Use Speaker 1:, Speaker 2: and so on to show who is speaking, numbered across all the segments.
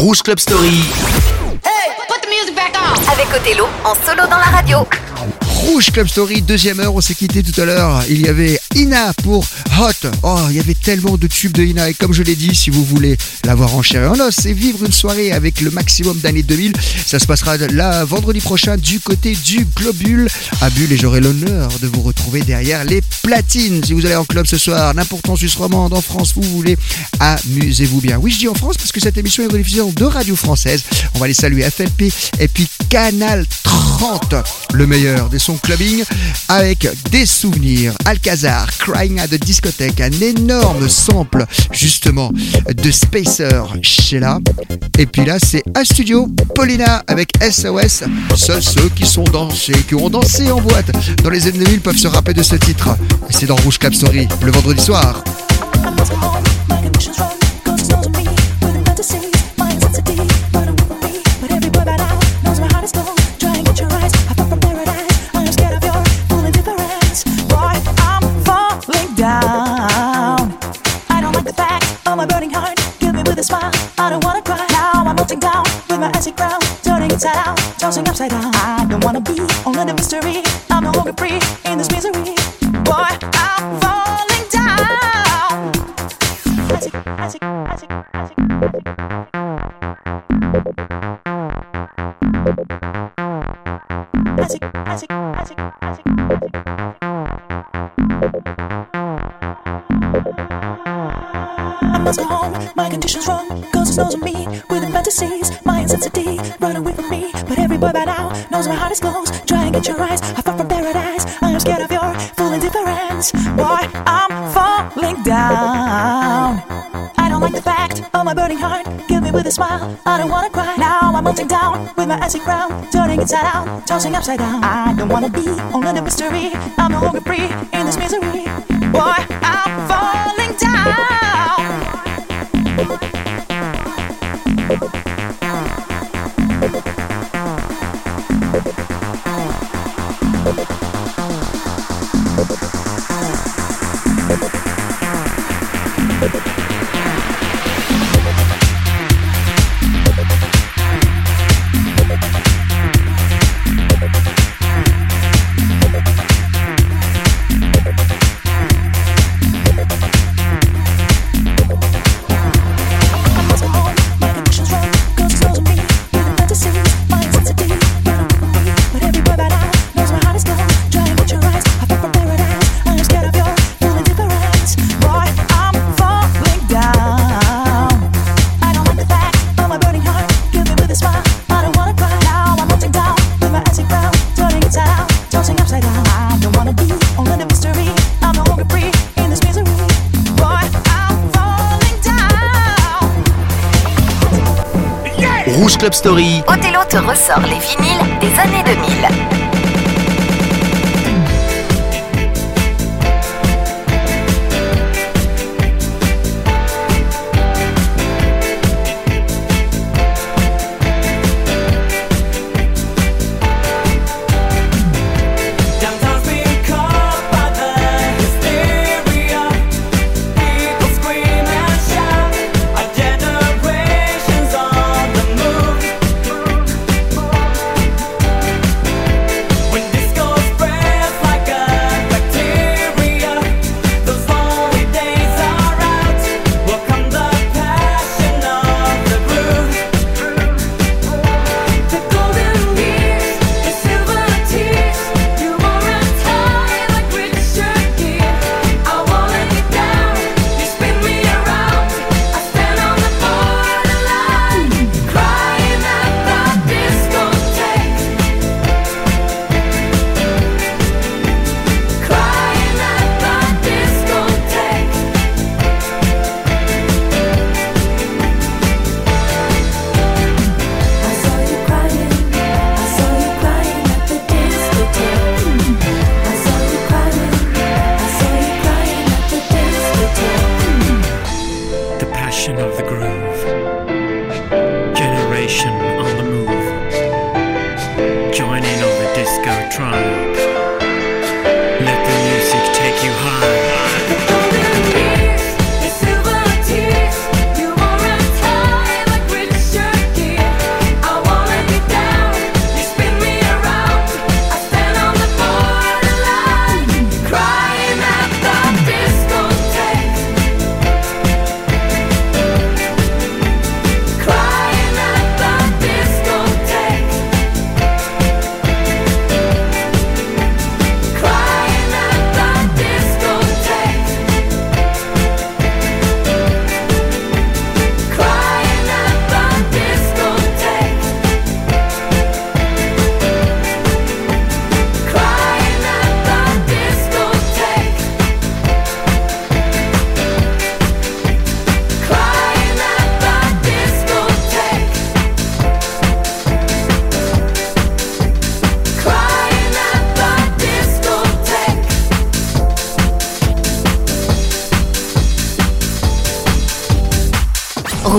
Speaker 1: Rouge Club Story.
Speaker 2: Hey, put the music back on.
Speaker 3: Avec Othello en solo dans la radio.
Speaker 4: Rouge Club Story, deuxième heure, on s'est quitté tout à l'heure. Il y avait Ina pour Hot. Oh, il y avait tellement de tubes de Ina. Et comme je l'ai dit, si vous voulez l'avoir en chair et en os et vivre une soirée avec le maximum d'années 2000, ça se passera là vendredi prochain du côté du Globule à Bulle. Et j'aurai l'honneur de vous retrouver derrière les platines. Si vous allez en club ce soir, n'importe en Suisse romande, en France, vous voulez, amusez-vous bien. Oui, je dis en France parce que cette émission est rediffusée en deux radios françaises. On va les saluer FLP et puis Canal 30, le meilleur des sons clubbing avec des souvenirs. Alcazar, Crying at the Discothèque, un énorme sample justement de Spacer Sheila. Et puis là, c'est un studio, Paulina avec SOS. Seuls ceux qui sont dansés, qui ont dansé en boîte dans les années 2000 peuvent se rappeler de ce titre. C'est dans Rouge Club Story, le vendredi soir.
Speaker 5: My burning heart, kill me with a smile. I don't wanna cry. Now I'm melting down with my icy crown, turning inside out, tossing upside down. I don't wanna be only the mystery. I'm no longer free in this misery. Boy, I'm falling down. Icy, icy, icy, icy, icy. Icy, icy, icy, must my condition's wrong. Cause it knows me with fantasies. My intensity run away from me. But every boy by now knows my heart is closed. Try and get your eyes, I far from paradise. I am scared of your full indifference. Boy, I'm falling down. I don't like the fact of my burning heart. Kill me with a smile. I don't wanna cry. Now I'm melting down with my icy crown. Turning inside out, tossing upside down. I don't wanna be only the mystery. I'm no longer free in this misery. Boy, I'm falling
Speaker 1: Club Story.
Speaker 3: Othello te ressort les vinyles des années 2000.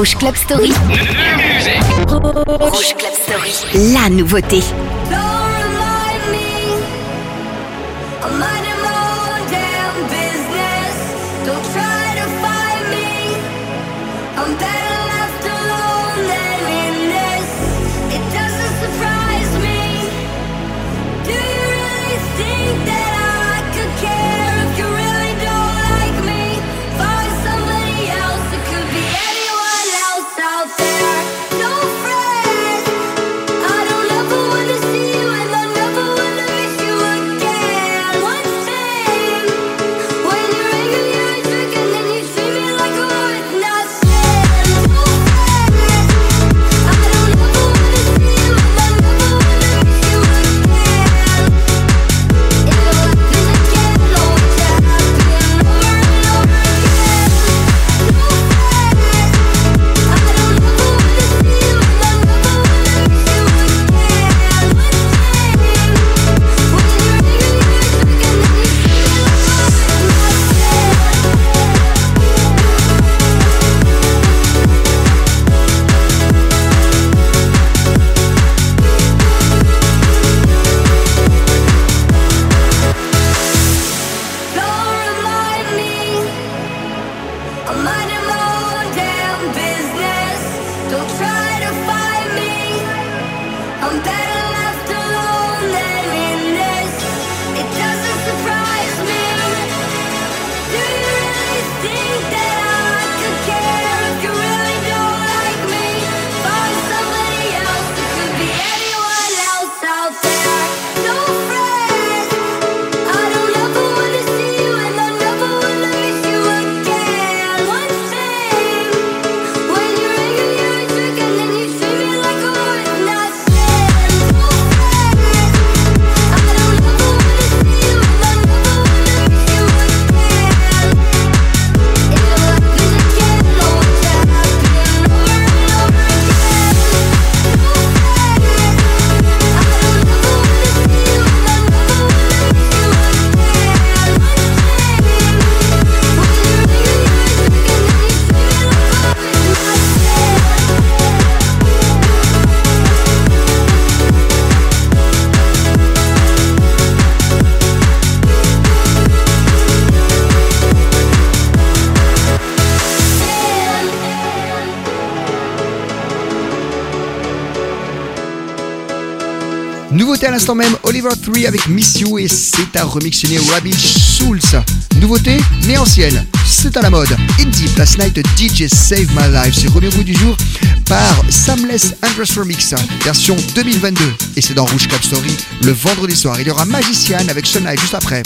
Speaker 6: Rouge Club Story. Rouge Club Story. La nouveauté.
Speaker 7: l'instant même Oliver 3 avec Miss You et c'est à remixer Rabbit Souls. Nouveauté, mais ancienne, c'est à la mode. Indie Last Night DJ Save My Life, c'est remis au bout du jour par Samless Andress Remix, version 2022. Et c'est dans Rouge Cap Story le vendredi soir. Il y aura Magician avec Sunlight juste après.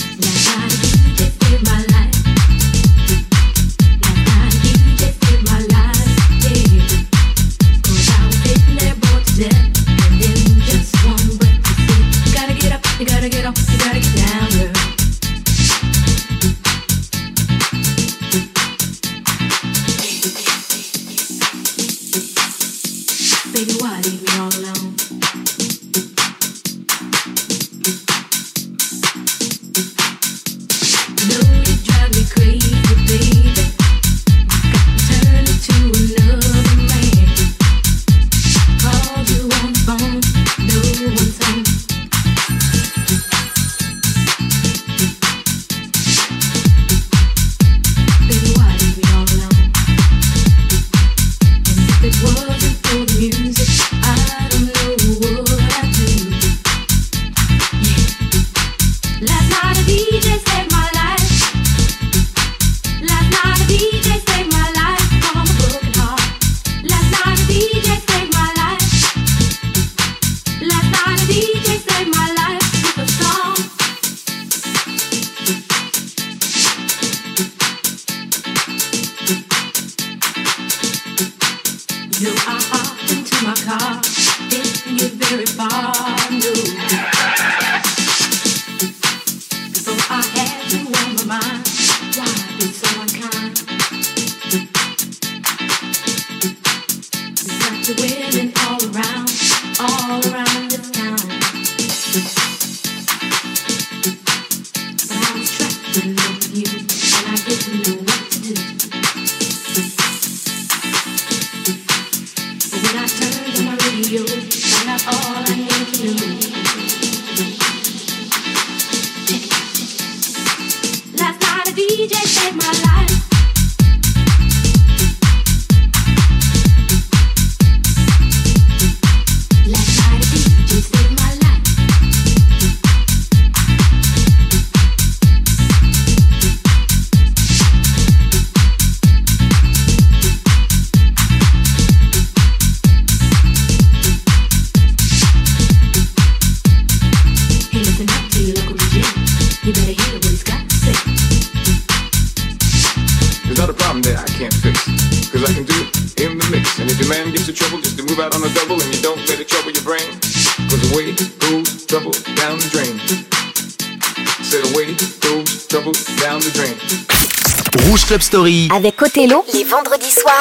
Speaker 8: Story.
Speaker 6: Avec Othello, les vendredis soirs.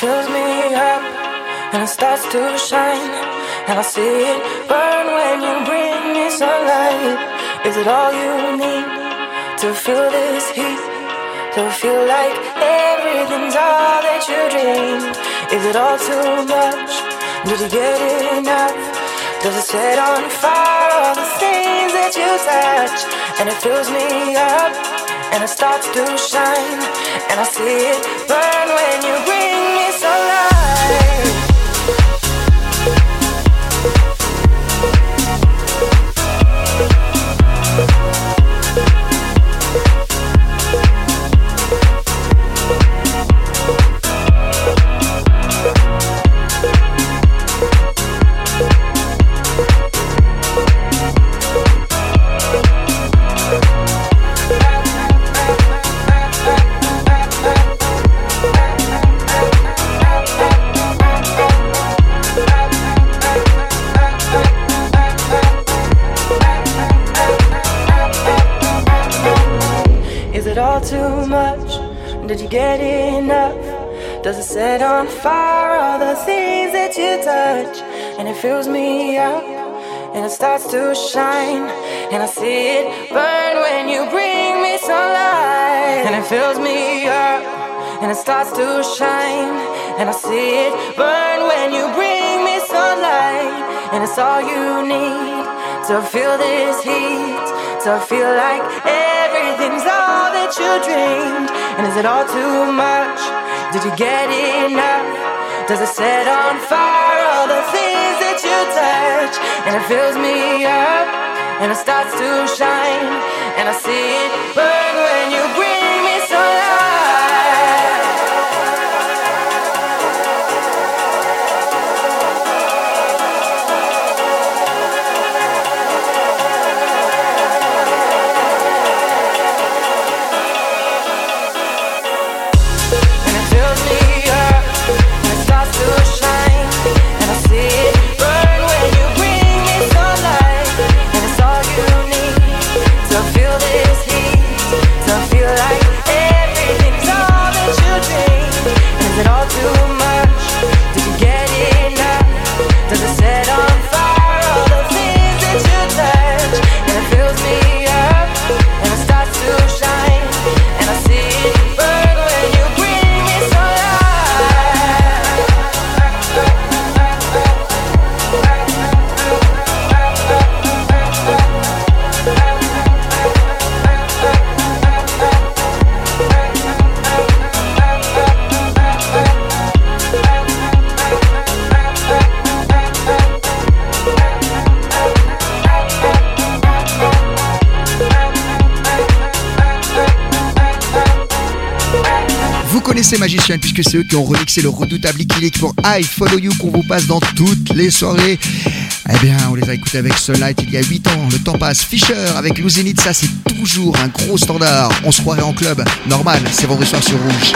Speaker 9: Fills me up, and it starts to shine. And I see it burn when you bring me sunlight. Is it all you need? to feel this heat, to feel like everything's all that you dreamed. Is it all too much? Did you get enough? Does it set on fire all the things that you touch? And it fills me up, and it starts to shine, and I see it burn when you bring me sunlight. Did you get enough? Does it set on fire all the things that you touch? And it fills me up, and it starts to shine. And I see it burn when you bring me sunlight. And it fills me up, and it starts to shine. And I see it burn when you bring me sunlight. And it's all you need to feel this heat, to feel like everything's that you dreamed. And is it all too much? Did you get enough? Does it set on fire all the things that you touch? And it fills me up, and it starts to shine, and I see it burn
Speaker 7: ces magiciens puisque c'est eux qui ont remixé le redoutable Ikilik pour I Follow You qu'on vous passe dans toutes les soirées. Eh bien, on les a écoutés avec Sunlight il y a 8 ans. Le temps passe. Fisher avec Luzinit, ça c'est toujours un gros standard. On se croirait en club. Normal, c'est vendredi soir sur Rouge.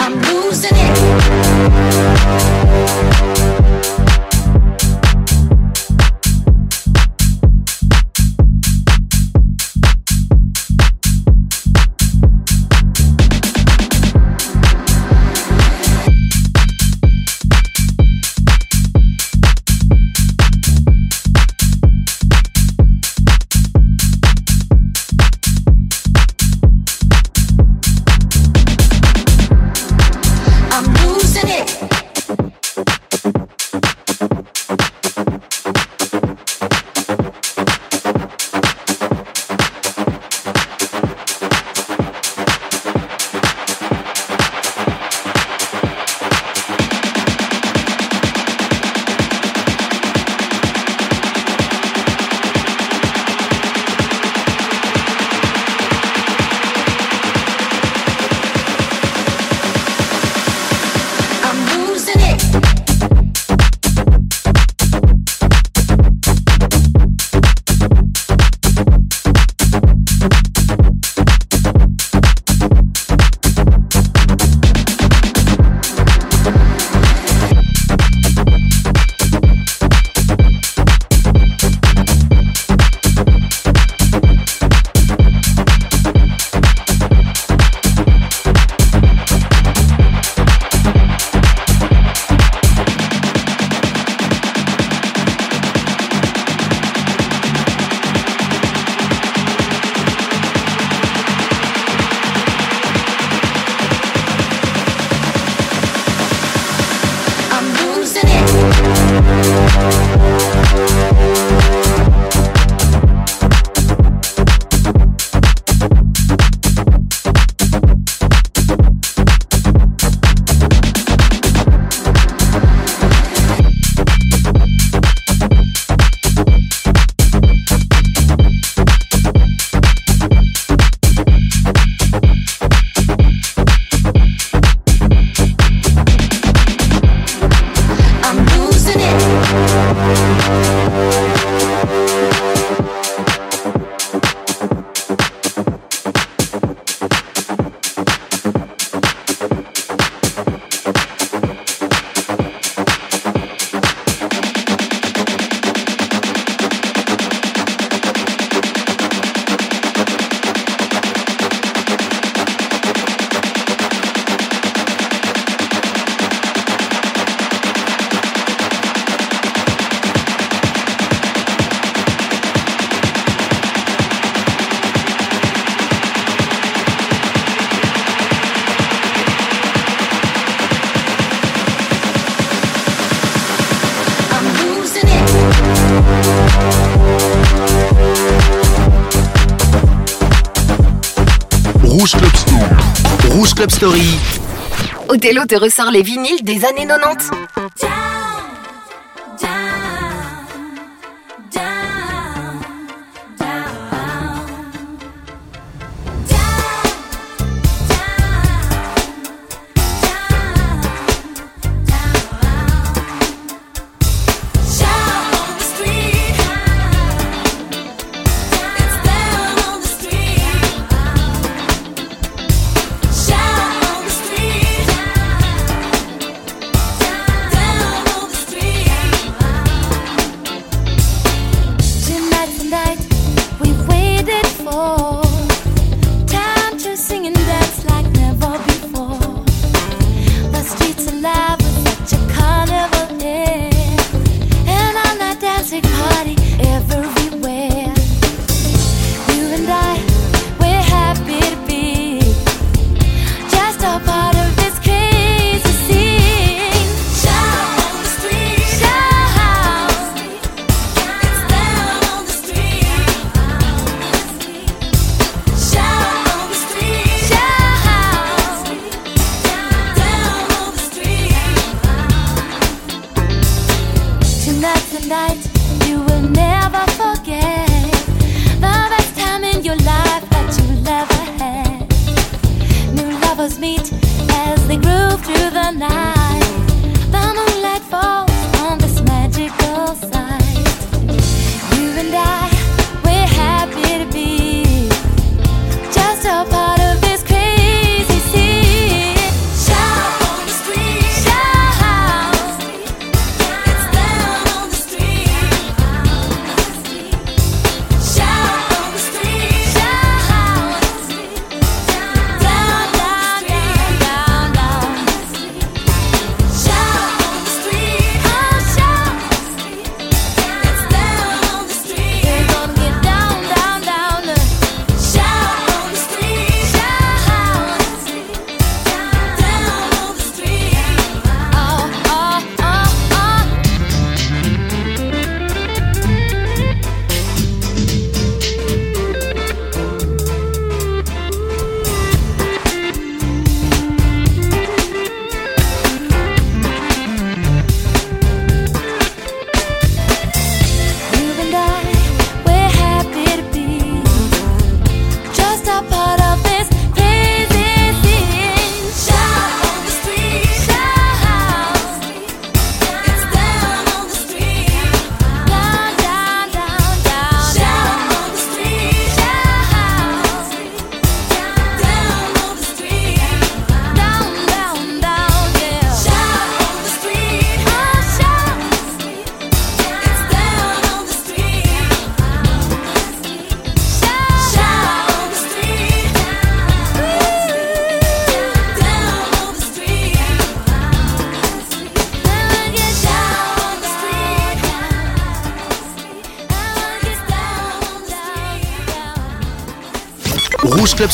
Speaker 1: Rouge Club Story. Rouge Club Story.
Speaker 10: Othello te ressort les vinyles des années 90.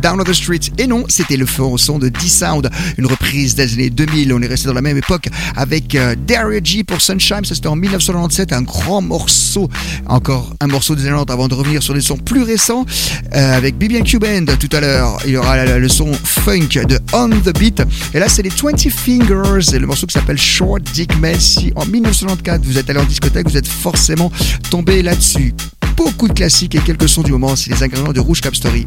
Speaker 11: Down on the Street. Et non, c'était le feu au son de D-Sound, une reprise des années 2000. On est resté dans la même époque avec euh, G pour Sunshine. C'était en 1997, un grand morceau. Encore un morceau des années 90 avant de revenir sur des sons plus récents euh, avec Bibian Cuban tout à l'heure. Il y aura le, son funk de On the Beat. Et là, c'est les 20 Fingers et le morceau qui s'appelle Short Dick Mess. Si en 1994 vous êtes allé en discothèque, vous êtes forcément tombé là-dessus beaucoup de classiques et quelques sons du moment, c'est les ingrédients de Rouge Cap Story.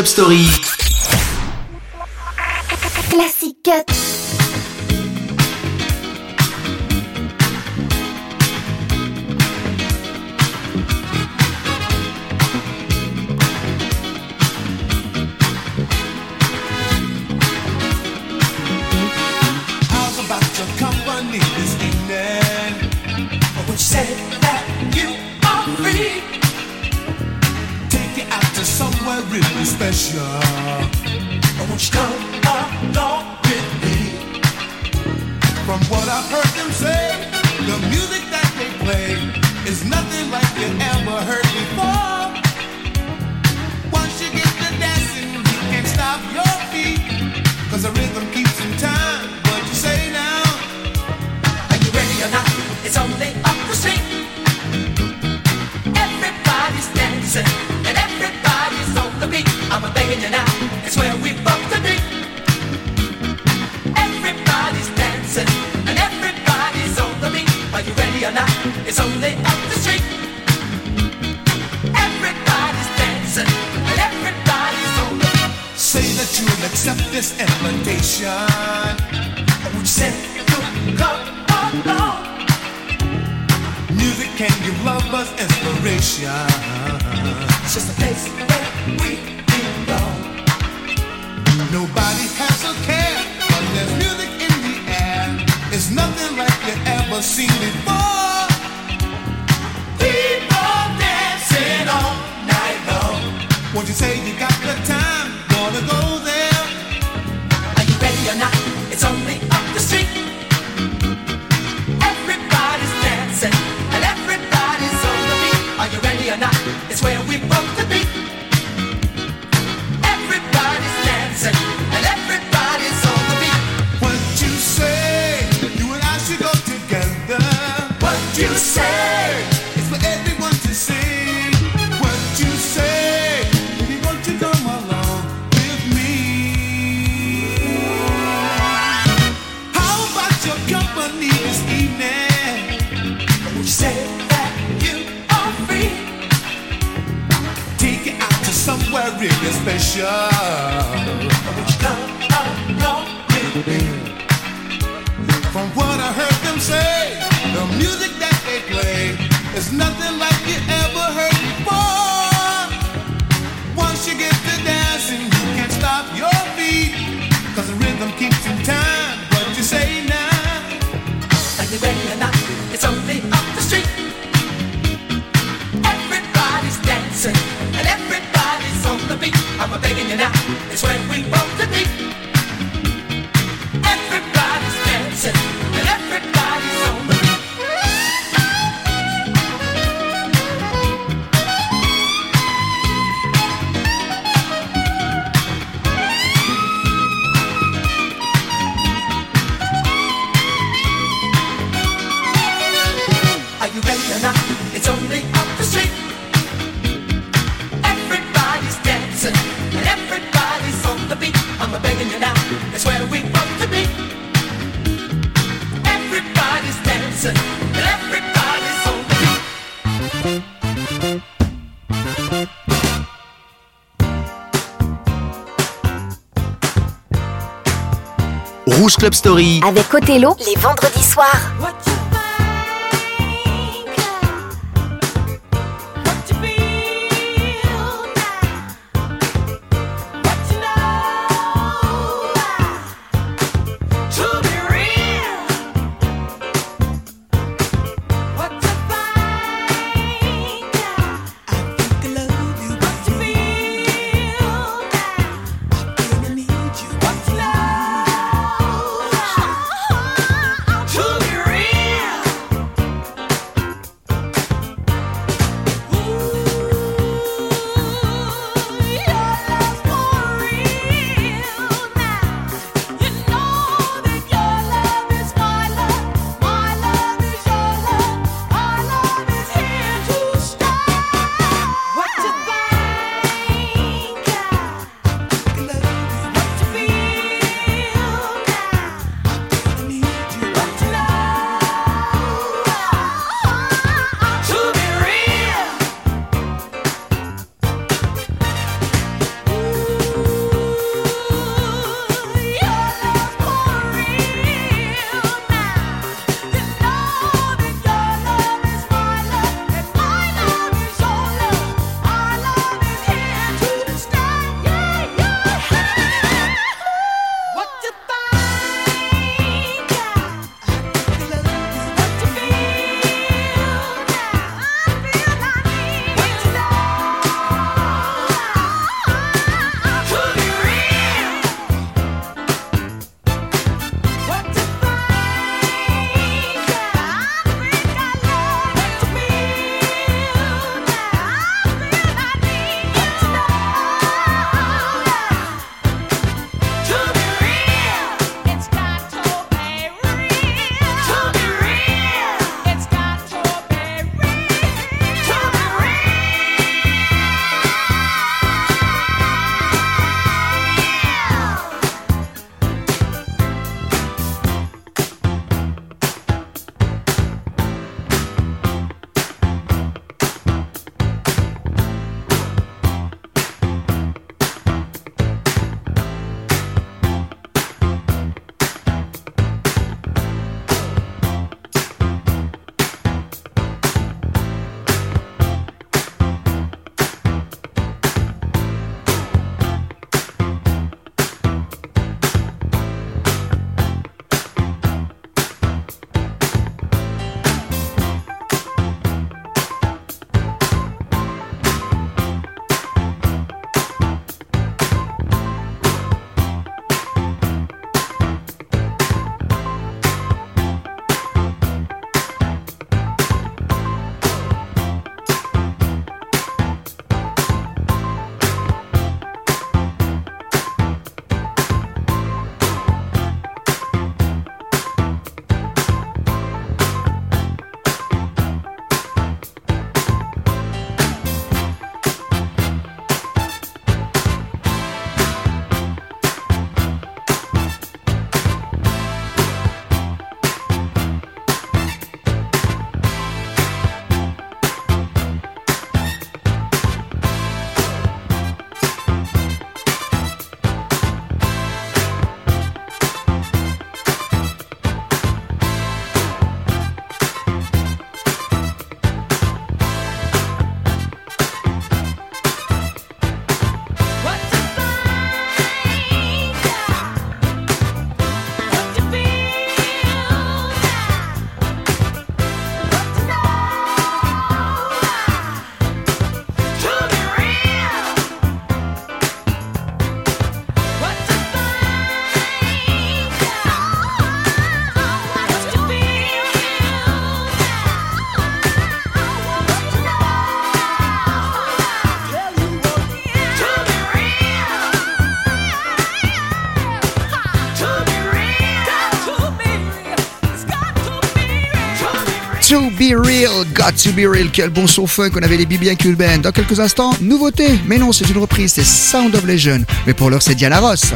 Speaker 12: Club Story.
Speaker 1: Club Story.
Speaker 8: Avec Othello, les vendredis soirs.
Speaker 7: Got to be real, quel bon son funk, on avait les BB Cool Dans quelques instants, nouveauté, mais non, c'est une reprise, c'est Sound of Legend. Mais pour l'heure, c'est Diana Ross.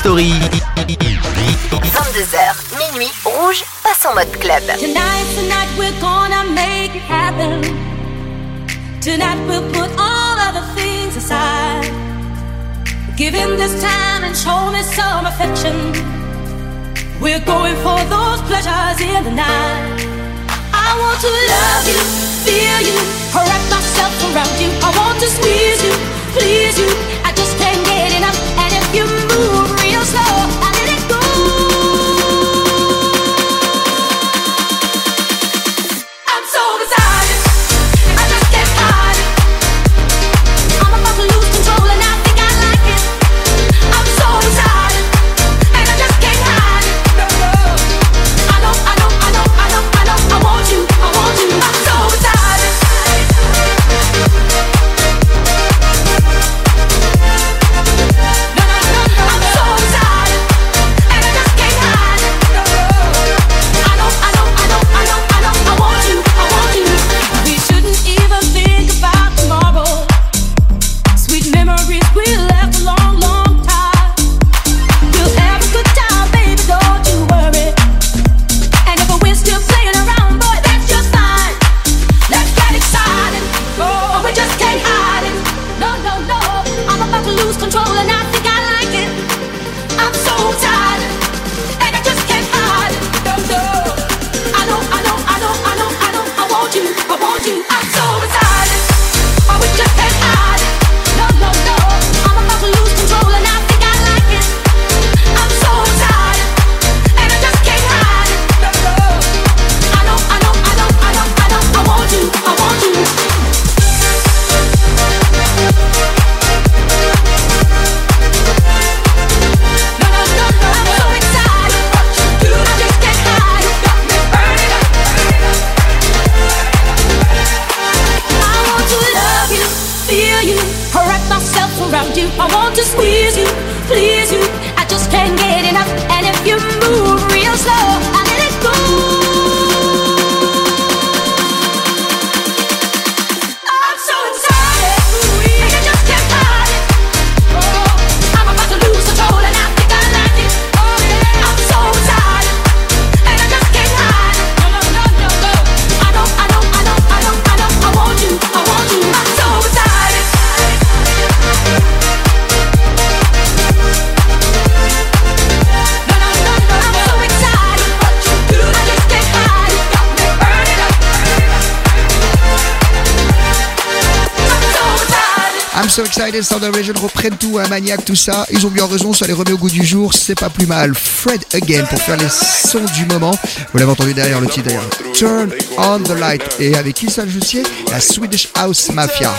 Speaker 8: Story.
Speaker 9: So
Speaker 4: Excited, Standard Region reprennent tout, un maniaque, tout ça. Ils ont bien raison, ça les remet au goût du jour, c'est pas plus mal. Fred Again pour faire les sons du moment. Vous l'avez entendu derrière le titre d'ailleurs. Turn on the light. Et avec qui ça sais La Swedish House Mafia.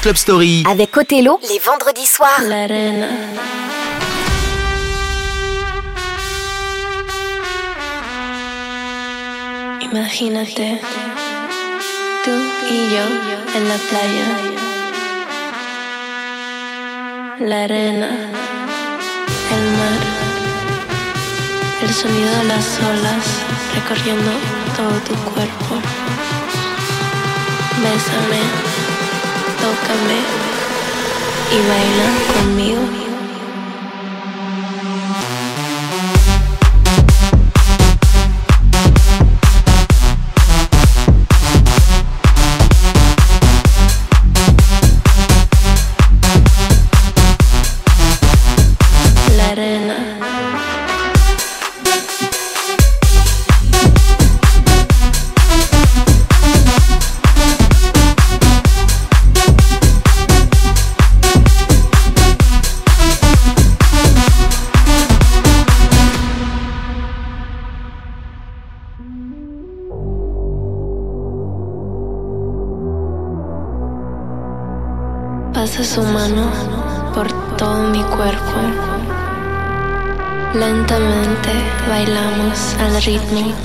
Speaker 1: Club Story.
Speaker 13: Avec Othello, les vendredis soirs.
Speaker 14: La arena. Imagínate, tú y yo en la playa. La arena, el mar, el sonido de las olas recorriendo todo tu cuerpo. Bésame tócame y baila conmigo.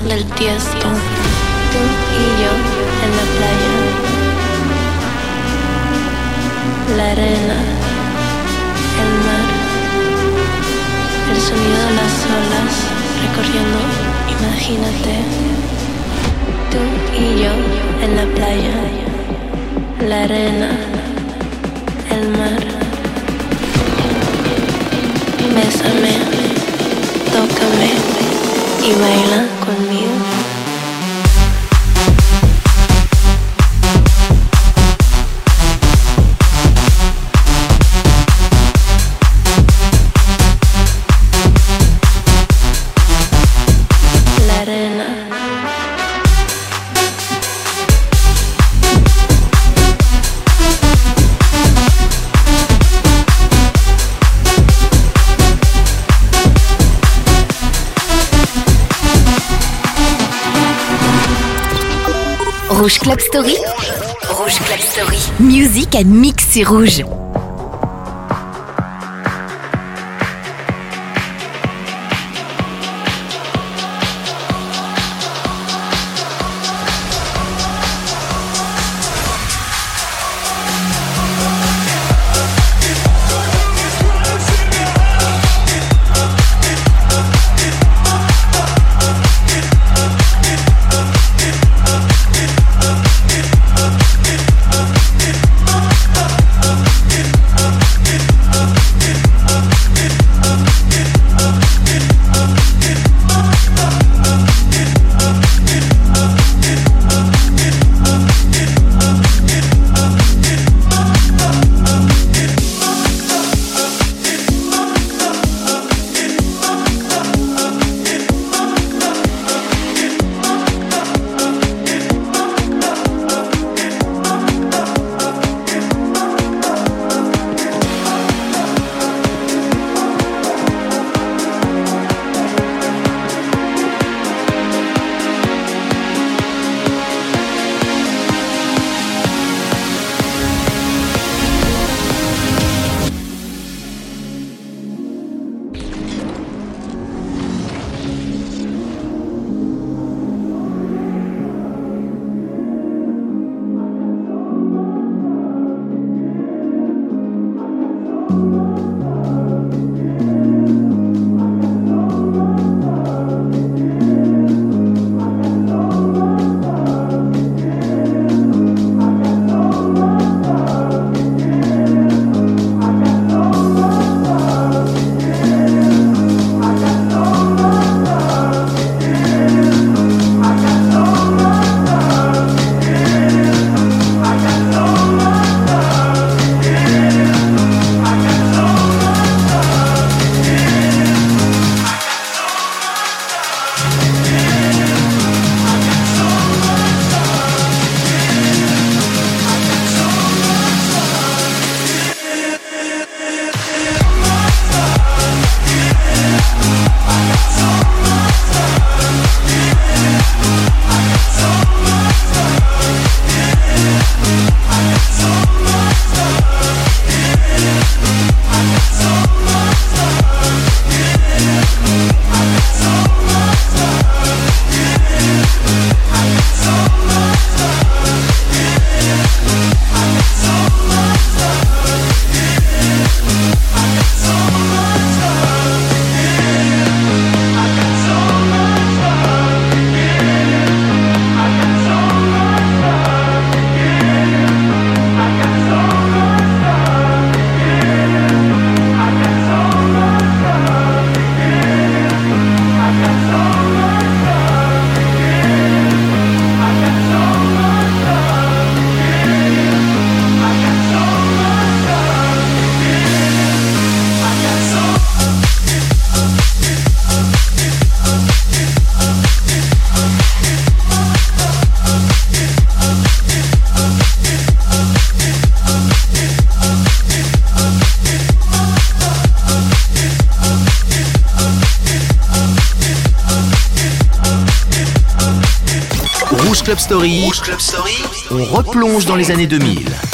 Speaker 14: Del tiesto. Tú y yo en la playa. La arena, el mar, el sonido de las olas recorriendo, imagínate. Tú y yo en la playa. La arena, el mar. Bésame, tócame y baila
Speaker 13: Club Story. Rouge Club Story. Music and mix sur rouge.
Speaker 1: Story. Rouge Club Story. On replonge dans les années 2000.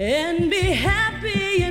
Speaker 8: And be happy